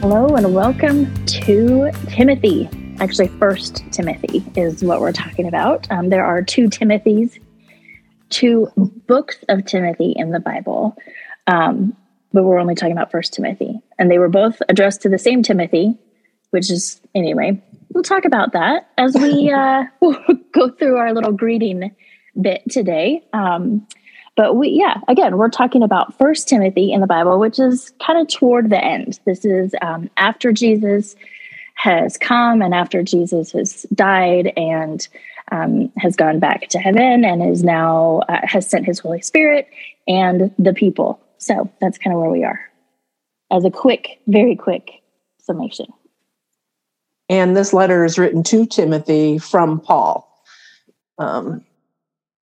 Hello and welcome to Timothy. Actually, First Timothy is what we're talking about. Um, there are two Timothys, two books of Timothy in the Bible, um, but we're only talking about First Timothy, and they were both addressed to the same Timothy, which is anyway. We'll talk about that as we uh, go through our little greeting bit today. Um, but we yeah again we're talking about first timothy in the bible which is kind of toward the end. This is um, after jesus has come and after jesus has died and um, has gone back to heaven and is now uh, has sent his holy spirit and the people. So that's kind of where we are. As a quick very quick summation. And this letter is written to Timothy from Paul. Um,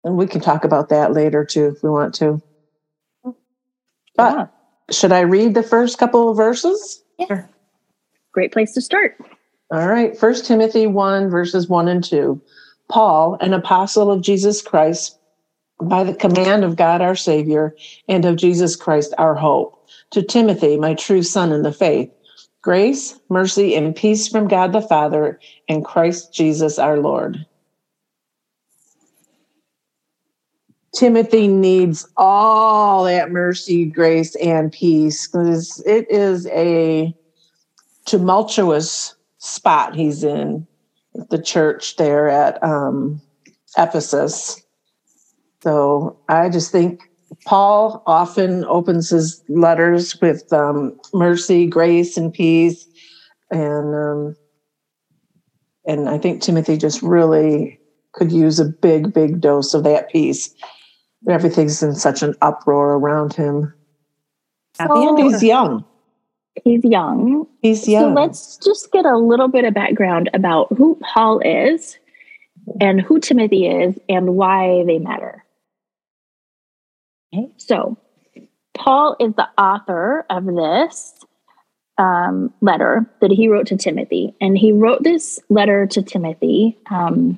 and we can talk about that later too if we want to. But Yeah. should I read the first couple of verses? yeah great place to start All right. First Timothy 1, verses 1 and 2. Paul, an apostle of Jesus Christ, by the command of God our Savior and of Jesus Christ our hope, to Timothy, my true son in the faith. Grace, mercy, and peace from God the Father and Christ Jesus our Lord. Timothy needs all that mercy, grace, and peace because it is a tumultuous spot he's in the church there at um, Ephesus. So I just think Paul often opens his letters with um, mercy, grace, and peace, and um, and I think Timothy just really could use a big, big dose of that peace. Everything's in such an uproar around him, At So- and he's young. he's young He's young. So let's just get a little bit of background about who Paul is and who Timothy is and why they matter. Okay, so Paul is the author of this um, letter that he wrote to Timothy. And he wrote this letter to Timothy um,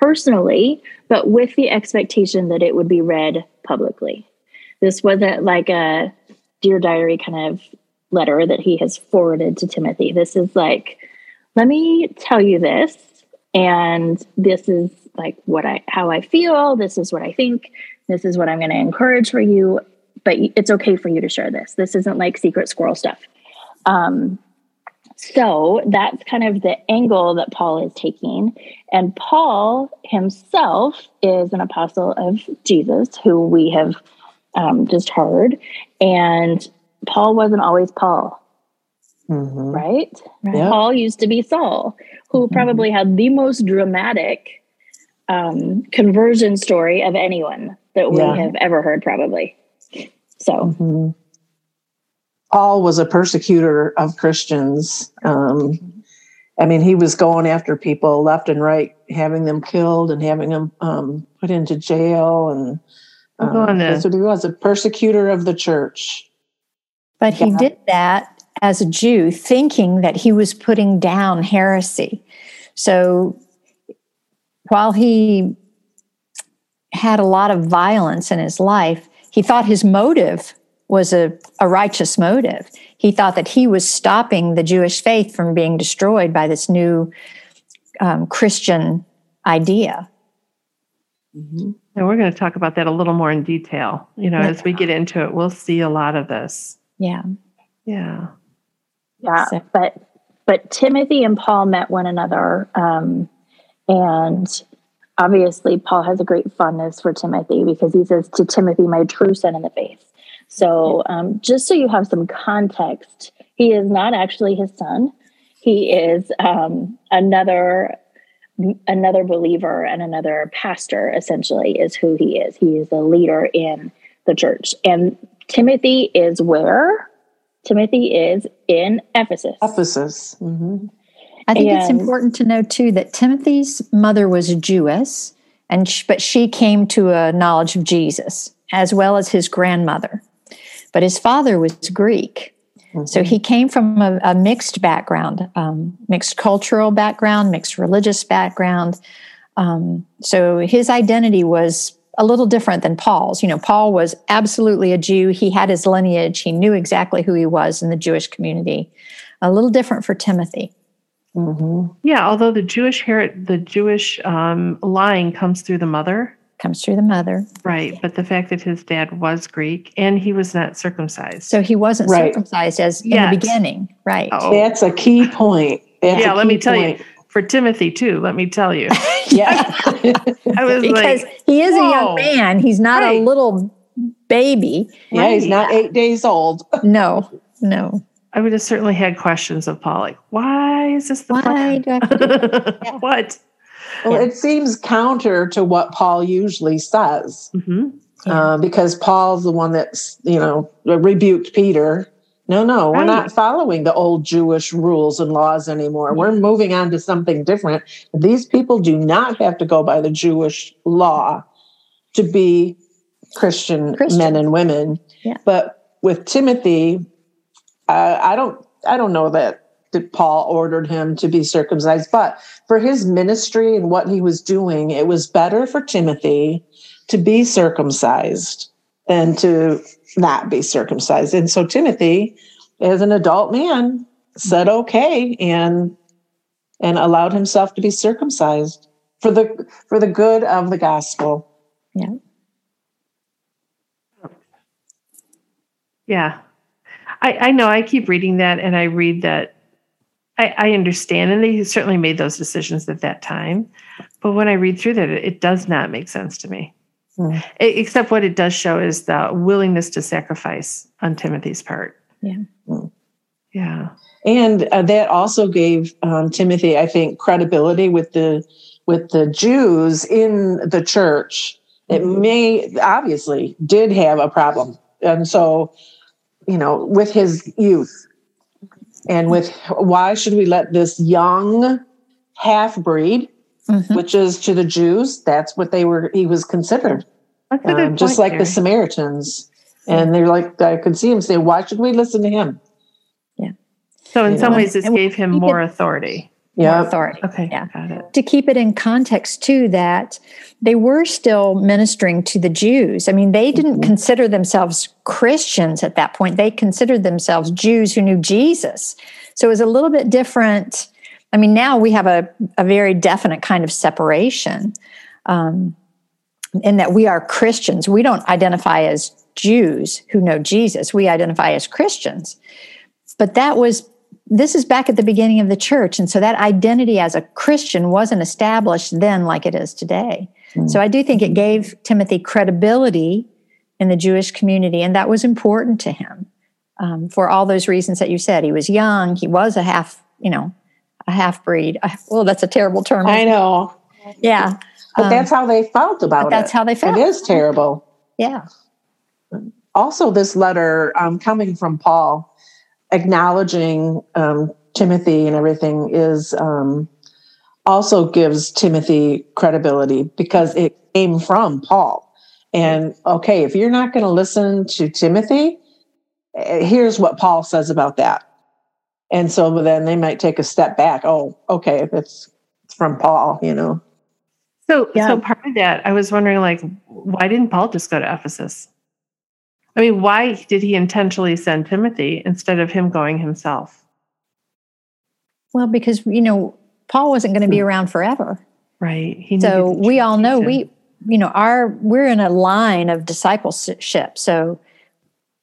personally, but with the expectation that it would be read publicly. This wasn't like a Dear Diary kind of letter that he has forwarded to Timothy. This is like, let me tell you this, and this is like what I how I feel. This is what I think. This is what I'm going to encourage for you. But it's okay for you to share this. This isn't like secret squirrel stuff. Um, so that's kind of the angle that Paul is taking. And Paul himself is an apostle of Jesus, who we have um, just heard. And Paul wasn't always Paul, Mhm. right? Yeah. Paul used to be Saul, who Mhm. probably had the most dramatic um, conversion story of anyone that we Yeah. have ever heard, probably. So, Mhm. Paul was a persecutor of Christians. Um, I mean, he was going after people left and right, having them killed and having them um, put into jail. And um, that's what he was a persecutor of the church. But he Yeah. did that as a Jew, thinking that he was putting down heresy. So while he had a lot of violence in his life, he thought his motive was a, a righteous motive. He thought that he was stopping the Jewish faith from being destroyed by this new um, Christian idea. Mhm. And we're going to talk about that a little more in detail. You know, Yeah. as we get into it, we'll see a lot of this. Yeah. Yeah. yeah, So- but but Timothy and Paul met one another, um, and obviously Paul has a great fondness for Timothy because he says to Timothy, "My true son in the faith." So, um, just so you have some context, he is not actually his son. He is um, another another believer and another pastor. Essentially, is who he is. He is a leader in the church, and Timothy is where Timothy is in Ephesus. Ephesus. hmm I think it's important to know too that Timothy's mother was a Jewess, and sh- but she came to a knowledge of Jesus as well as his grandmother. But his father was Greek, so he came from a, a mixed background, um, mixed cultural background, mixed religious background. Um, so his identity was a little different than Paul's. You know, Paul was absolutely a Jew. He had his lineage. He knew exactly who he was in the Jewish community. A little different for Timothy. hmm Yeah, although the Jewish her- the Jewish um, line comes through the mother, Comes through the mother. right? But the fact that his dad was Greek and he was not circumcised. So he wasn't Right. circumcised as in the beginning, right? Oh. That's a key point. That's yeah, a let me tell point. you, for Timothy too. Let me tell you, Yeah. I was because like, he is a young man. He's not a little baby. yeah, he's not eight days old. No, no. I would have certainly had questions of Paul, like, why is this the Why plan? do I have to do Yeah. what? Well, it seems counter to what Paul usually says, hmm Yeah. uh, because Paul's the one that's you know rebuked Peter. No, no, we're not following the old Jewish rules and laws anymore. We're moving on to something different. These people do not have to go by the Jewish law to be Christian, Christian. men and women. Yeah. But with Timothy, uh, I don't, I don't know that that Paul ordered him to be circumcised, but for his ministry and what he was doing, it was better for Timothy to be circumcised than to not be circumcised. And so Timothy, as an adult man, said okay and and allowed himself to be circumcised for the for the good of the gospel. Yeah. Yeah. I, I know I keep reading that and I read that I, I understand and they certainly made those decisions at that time. But when I read through that, it, it does not make sense to me. E- Except what it does show is the willingness to sacrifice on Timothy's part. Yeah. Hmm. Yeah. and uh, that also gave um, Timothy, I think, credibility with the with the Jews in the church. It may obviously did have a problem, and so you know, with his youth, and with why should we let this young half breed, Mhm. which is to the Jews, that's what they were. He was considered, That's a good um, just point, like the Mary. Samaritans. And they're like, I could see him say, "Why should we listen to him?" Yeah. So in you some know. ways, this And gave him more could- authority. More Yeah, authority. Okay. Yeah. Got it. to keep it in context too that they were still ministering to the Jews. I mean, they didn't Mhm. consider themselves Christians at that point. They considered themselves Jews who knew Jesus. So it was a little bit different. I mean, now we have a, a very definite kind of separation um, in that we are Christians. We don't identify as Jews who know Jesus, we identify as Christians. But that was this is back at the beginning of the church. And so that identity as a Christian wasn't established then like it is today. Mm. So I do think it gave Timothy credibility in the Jewish community, and that was important to him um, for all those reasons that you said. He was young, he was a half, you know, a half breed. Well, that's a terrible term. I know, Yeah. but Um, that's how they felt about but that's it. how they felt. It is terrible. Yeah. Also, this letter um, coming from Paul, acknowledging um, Timothy and everything, is um, also gives Timothy credibility because it came from Paul. And okay, if you're not going to listen to Timothy, eh, here's what Paul says about that. And so then they might take a step back. Oh, okay, if it's it's from Paul, you know. So, Yeah. so part of that, I was wondering, like, why didn't Paul just go to Ephesus? I mean, why did he intentionally send Timothy instead of him going himself? Well, because, you know, Paul wasn't going to be around forever. Right. He so we all know him. we you know our we're in a line of discipleship so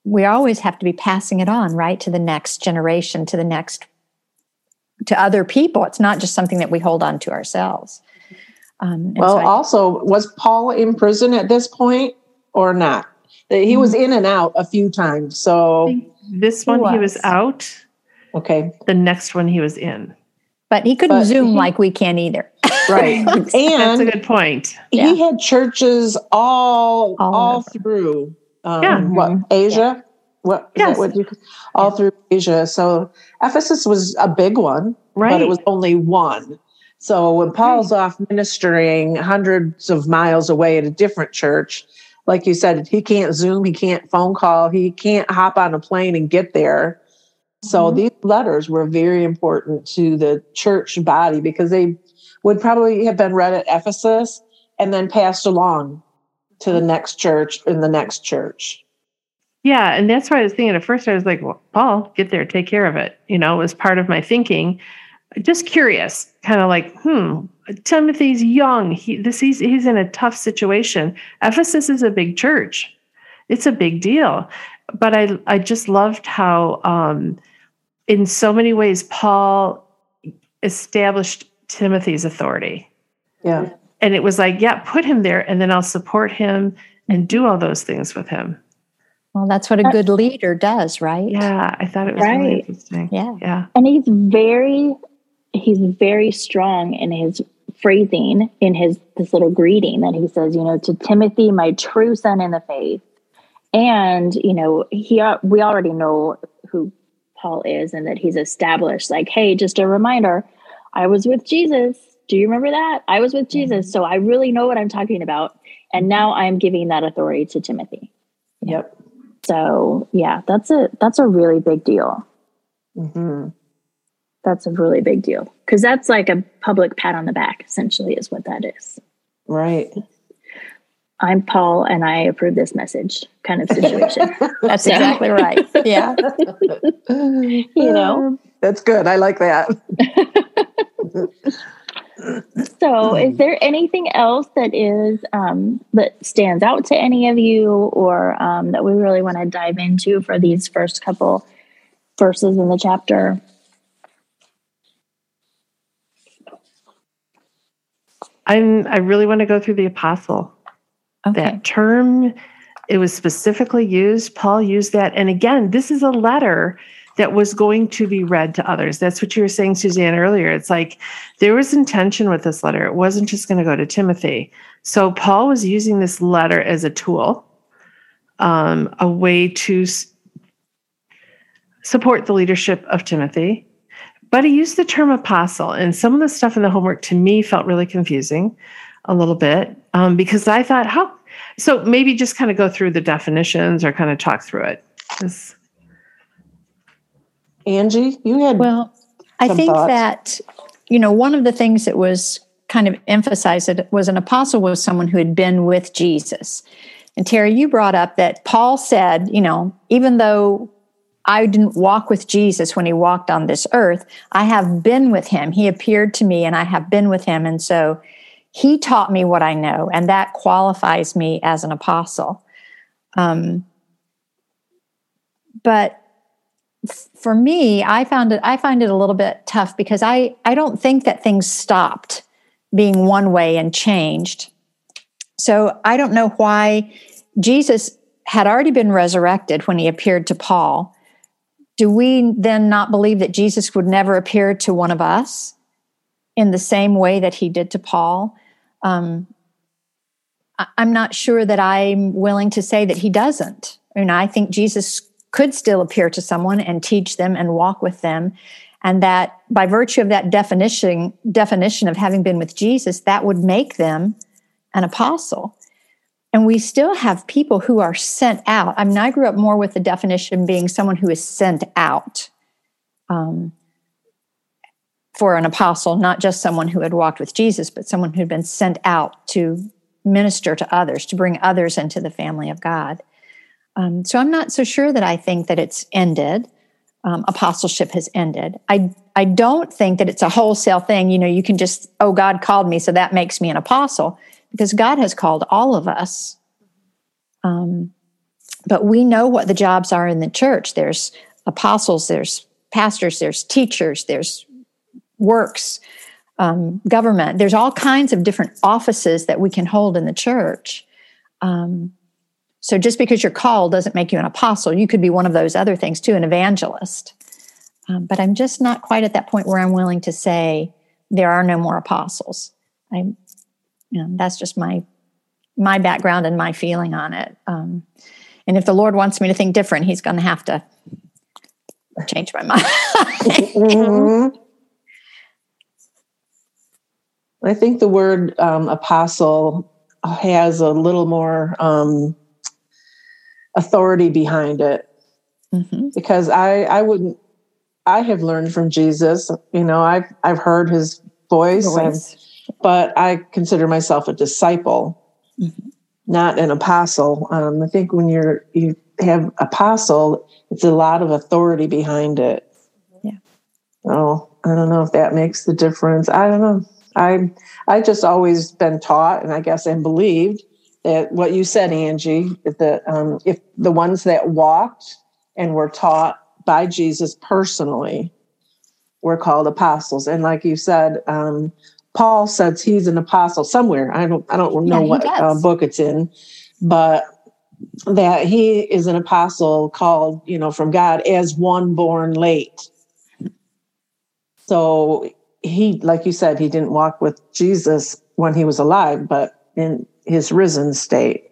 we always have to be passing it on right to the next generation to the next to other people it's not just something that we hold on to ourselves um, Well, so I- also, was Paul in prison at this point or not? He was in and out a few times. So, This one he was was. out. okay, The next one he was in. but he couldn't but zoom he- like we can either right. and That's a good point. Yeah. he had churches all All all, through um, Yeah. what Asia. What, is Yes. what you, all through Asia. So Ephesus was a big one, right. but it was only one. So when Paul's off ministering hundreds of miles away at a different church, like you said, he can't Zoom, he can't phone call, he can't hop on a plane and get there. So Mhm. these letters were very important to the church body because they would probably have been read at Ephesus and then passed along to the next church in the next church. Yeah, and that's why I was thinking at first. I was like, "Well, Paul, get there, take care of it." You know, it was part of my thinking. Just curious, kind of like, hmm, Timothy's young. He this he's he's in a tough situation. Ephesus is a big church. It's a big deal. But I I just loved how um in so many ways Paul established Timothy's authority. Yeah. And it was like, yeah, put him there and then I'll support him and do all those things with him. Well, that's what a good leader does, right? Yeah, I thought it was really interesting. Yeah. Yeah. and he's very he's very strong in his phrasing in his this little greeting that he says you know to timothy my true son in the faith. And you know he we already know who paul is and that he's established. Like hey just a reminder i was with jesus. Do you remember that? I was with jesus. So i really know what i'm talking about. And now i'm giving that authority to timothy. Yep. so yeah that's a that's a really big deal. Hmm that's a really big deal because that's like a public pat on the back essentially is what that is Right. i'm paul and i approve this message kind of situation That's exactly right. Yeah. you know That's good. I like that. so is there anything else that is um, that stands out to any of you or um, that we really want to dive into for these first couple verses in the chapter I'm I really want to go through the apostle. Okay. That term it was specifically used. Paul used that. And again, this is a letter that was going to be read to others. That's what you were saying, Suzanne, earlier. It's like there was intention with this letter. It wasn't just going to go to Timothy. So Paul was using this letter as a tool, um, a way to s- support the leadership of Timothy. But he used the term apostle, and some of the stuff in the homework to me felt really confusing a little bit um, because I thought, how? So maybe just kind of go through the definitions or kind of talk through it. 'Cause- Angie, you had Well, I think thoughts? that, you know, one of the things that was kind of emphasized that was an apostle was someone who had been with Jesus. And Terry, you brought up that Paul said, you know, even though I didn't walk with Jesus when he walked on this earth, I have been with him. He appeared to me and I have been with him. And so he taught me what I know, and that qualifies me as an apostle. Um, but for me, I found it. I find it a little bit tough because I I don't think that things stopped being one way and changed. So I don't know why Jesus had already been resurrected when he appeared to Paul. Do we then not believe that Jesus would never appear to one of us in the same way that he did to Paul? Um, I- I'm not sure that I'm willing to say that he doesn't. I mean, I think Jesus could still appear to someone and teach them and walk with them and that by virtue of that definition definition of having been with Jesus that would make them an apostle and we still have people who are sent out I mean I grew up more with the definition being someone who is sent out um, for an apostle not just someone who had walked with Jesus but someone who had been sent out to minister to others to bring others into the family of God um, so I'm not so sure that I think that it's ended. Um, apostleship has ended. I I don't think that it's a wholesale thing. You know, you can just oh God called me, so that makes me an apostle because God has called all of us. Um, but we know what the jobs are in the church. There's apostles, there's pastors, there's teachers, there's works, um, government. There's all kinds of different offices that we can hold in the church. Um, so just because you're called doesn't make you an apostle. You could be one of those other things too, an evangelist. Um, but I'm just not quite at that point where I'm willing to say there are no more apostles. I, that's just my my background and my feeling on it. Um, And if the Lord wants me to think different, He's going to have to change my mind. Mhm. I think the word um, apostle has a little more um, authority behind it Mhm. because I I wouldn't I have learned from Jesus. You know, I've I've heard his voice, and- Voice. But I consider myself a disciple, Mhm. not an apostle. Um, I think when you're you have apostle, it's a lot of authority behind it. Yeah. Oh, I don't know if that makes the difference. I don't know. I I just always been taught, and I guess and believed that what you said, Angie, that um, if the ones that walked and were taught by Jesus personally were called apostles, and like you said, um, Paul says he's an apostle somewhere. I don't I don't know Yeah, what uh, book it's in, but that he is an apostle called, you know, from God as one born late. So he, like you said, he didn't walk with Jesus when he was alive, but in his risen state.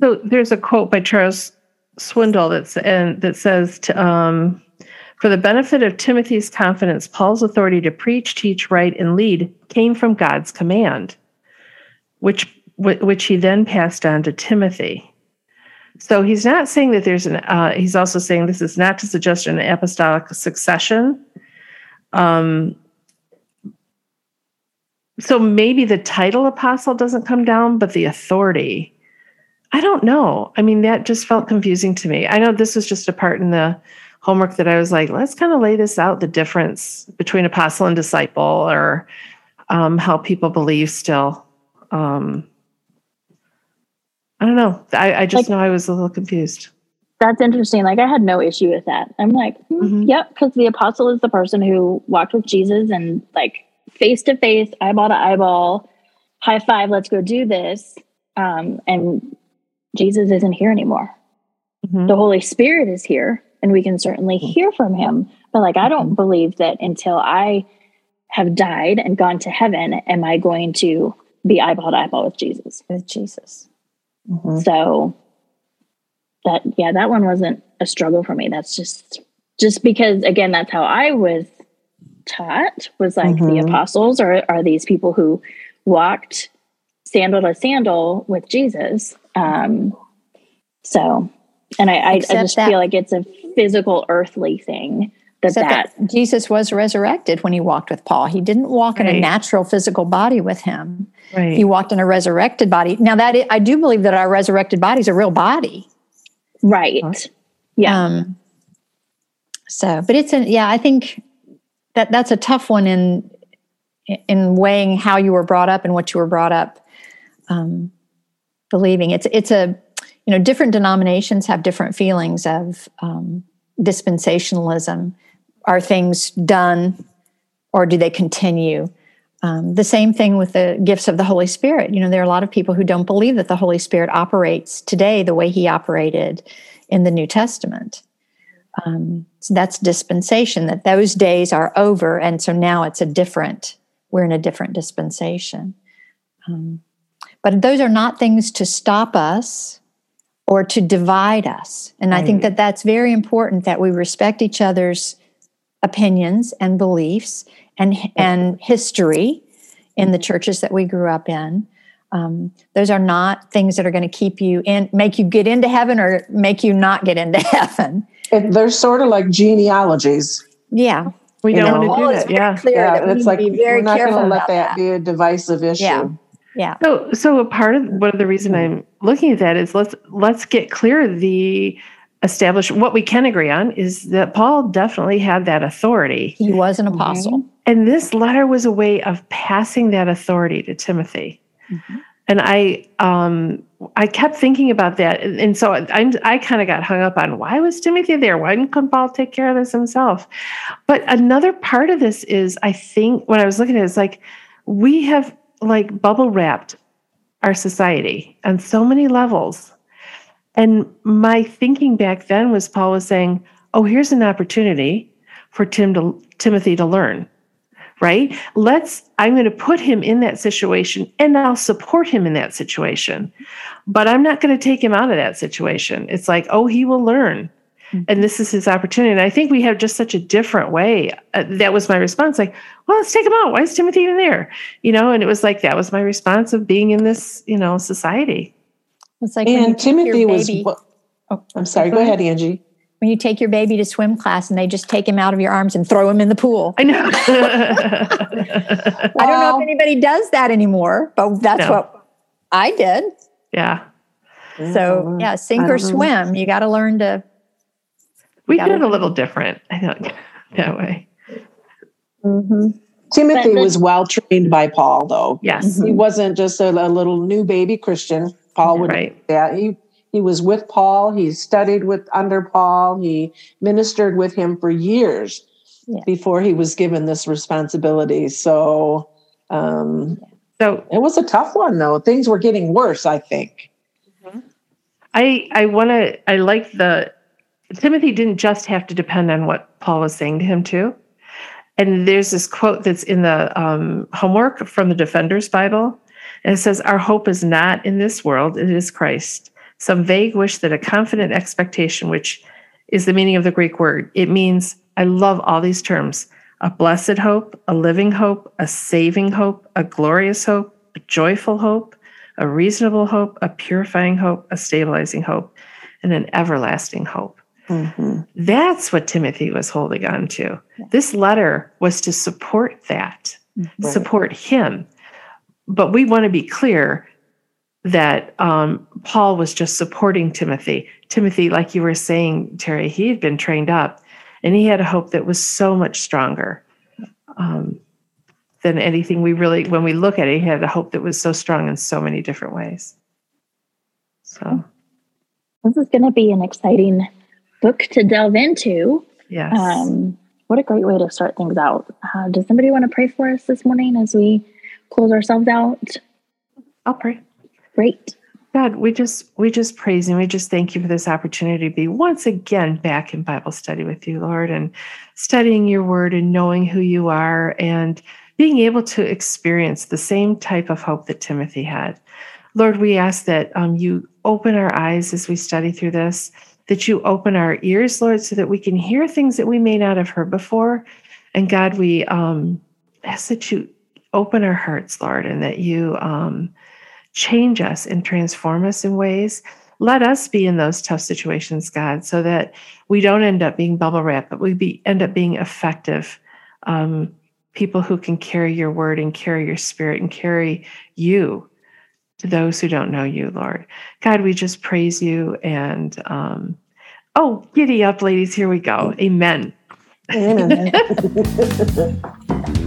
So there's a quote by Charles Swindoll that's and that says to, um, for the benefit of Timothy's confidence, Paul's authority to preach, teach, write, and lead came from God's command, which which he then passed on to Timothy. So he's not saying that there's an. Uh, he's also saying this is not to suggest an apostolic succession. Um, so maybe the title apostle doesn't come down, but the authority. I don't know. I mean, that just felt confusing to me. I know this was just a part in the homework that I was like, let's kind of lay this out the difference between apostle and disciple or um, how people believe still. Um, I don't know. I, I just Like- know I was a little confused. That's interesting. Like I had no issue with that. I'm like, hmm, Mhm. yep, because the apostle is the person who walked with Jesus and like face to face, eyeball to eyeball, high five, let's go do this. Um, and Jesus isn't here anymore. Mhm. The Holy Spirit is here, and we can certainly hear from him. But like, I don't believe that until I have died and gone to heaven, am I going to be eyeball to eyeball with Jesus? With Jesus. Mhm. So that yeah, that one wasn't a struggle for me. That's just just because again, that's how I was taught was like the Mhm. apostles are are these people who walked sandal to sandal with Jesus. Um so and I I, I just that- feel like it's a physical earthly thing that that that Jesus was resurrected when he walked with Paul. He didn't walk in a natural physical body with him. Right. He walked in a resurrected body. Now that I, I do believe that our resurrected body is a real body. right. Huh? Yeah. Um, so, but it's an yeah. I think that that's a tough one in in weighing how you were brought up and what you were brought up um, believing. It's it's a you know different denominations have different feelings of um, dispensationalism. Are things done, or do they continue? Um, the same thing with the gifts of the Holy Spirit. You know, there are a lot of people who don't believe that the Holy Spirit operates today the way He operated in the New Testament. Um, so that's dispensation, that those days are over. And so now it's a different, we're in a different dispensation. Um, but those are not things to stop us or to divide us. And I think that that's very important that we respect each other's opinions and beliefs and, and history in the churches that we grew up in. Um, those are not things that are going to keep you in, make you get into heaven or make you not get into heaven. It, they're sort of like genealogies. Yeah. we you don't know. want to do is that. very Yeah. clear Yeah, that we it's need like to be very we're not going careful to let that, that. be a divisive issue. Yeah. Yeah. So, so a part of one of the reason I'm looking at that is let's let's get clear the establish what we can agree on is that Paul definitely had that authority, He was an apostle. and this letter was a way of passing that authority to Timothy. Mhm. And I, um, I kept thinking about that, and, and so I'm, I kind of got hung up on why was Timothy there? Why didn't Paul take care of this himself? But another part of this is, I think, when I was looking at it, it's like we have like bubble wrapped our society on so many levels. And my thinking back then was Paul was saying, "Oh, here's an opportunity for Tim to Timothy to learn, right? Let's, I'm going to put him in that situation and I'll support him in that situation. But I'm not going to take him out of that situation. It's like, oh, he will learn. Mm-hmm. And this is his opportunity. And I think we have just such a different way. Uh, that was my response. Like, well, let's take him out. Why is Timothy even there? You know, and it was like, that was my response of being in this, you know, society. It's like, and Timothy was, oh, I'm sorry, go ahead, Angie when you take your baby to swim class and they just take him out of your arms and throw him in the pool. I know. I don't know if anybody does that anymore, but that's no. what I did. Yeah. So yeah, sink or swim. You got to learn to. We did it a little different, I think, that way. Mm-hmm. Timothy was well trained by Paul, though. Yes, he wasn't just a, a little new baby Christian. Paul would right. yeah he he was with Paul. He studied with under Paul. He ministered with him for years yeah. before he was given this responsibility. So, um, so it was a tough one, though. Things were getting worse. I think. Mm-hmm. I I want to. I like the Timothy didn't just have to depend on what Paul was saying to him too. And there's this quote that's in the um, homework from the Defender's Bible. And it says, Our hope is not in this world, it is Christ some vague wish that a confident expectation, which is the meaning of the Greek word, it means, I love all these terms a blessed hope, a living hope, a saving hope, a glorious hope, a joyful hope, a reasonable hope, a purifying hope, a stabilizing hope, and an everlasting hope. Mm-hmm. That's what Timothy was holding on to. This letter was to support that, right. support him. But we want to be clear that um, Paul was just supporting Timothy. Timothy, like you were saying, Terry, he had been trained up and he had a hope that was so much stronger um, than anything we really, when we look at it, he had a hope that was so strong in so many different ways. So, this is going to be an exciting book to delve into. Yes. Um, what a great way to start things out. Uh, does somebody want to pray for us this morning as we close ourselves out? I'll pray. Great. God, we just we just praise you. We just thank you for this opportunity to be once again back in Bible study with you, Lord, and studying your word and knowing who you are and being able to experience the same type of hope that Timothy had. Lord, we ask that um, you open our eyes as we study through this, that you open our ears, Lord, so that we can hear things that we may not have heard before. And God, we um, ask that you open our hearts, Lord, and that you um, change us and transform us in ways. Let us be in those tough situations, God, so that we don't end up being bubble wrap, but we be, end up being effective um, people who can carry your word and carry your spirit and carry you to those who don't know you, Lord. God, we just praise you and um, oh, giddy up, ladies. Here we go. Amen. Amen.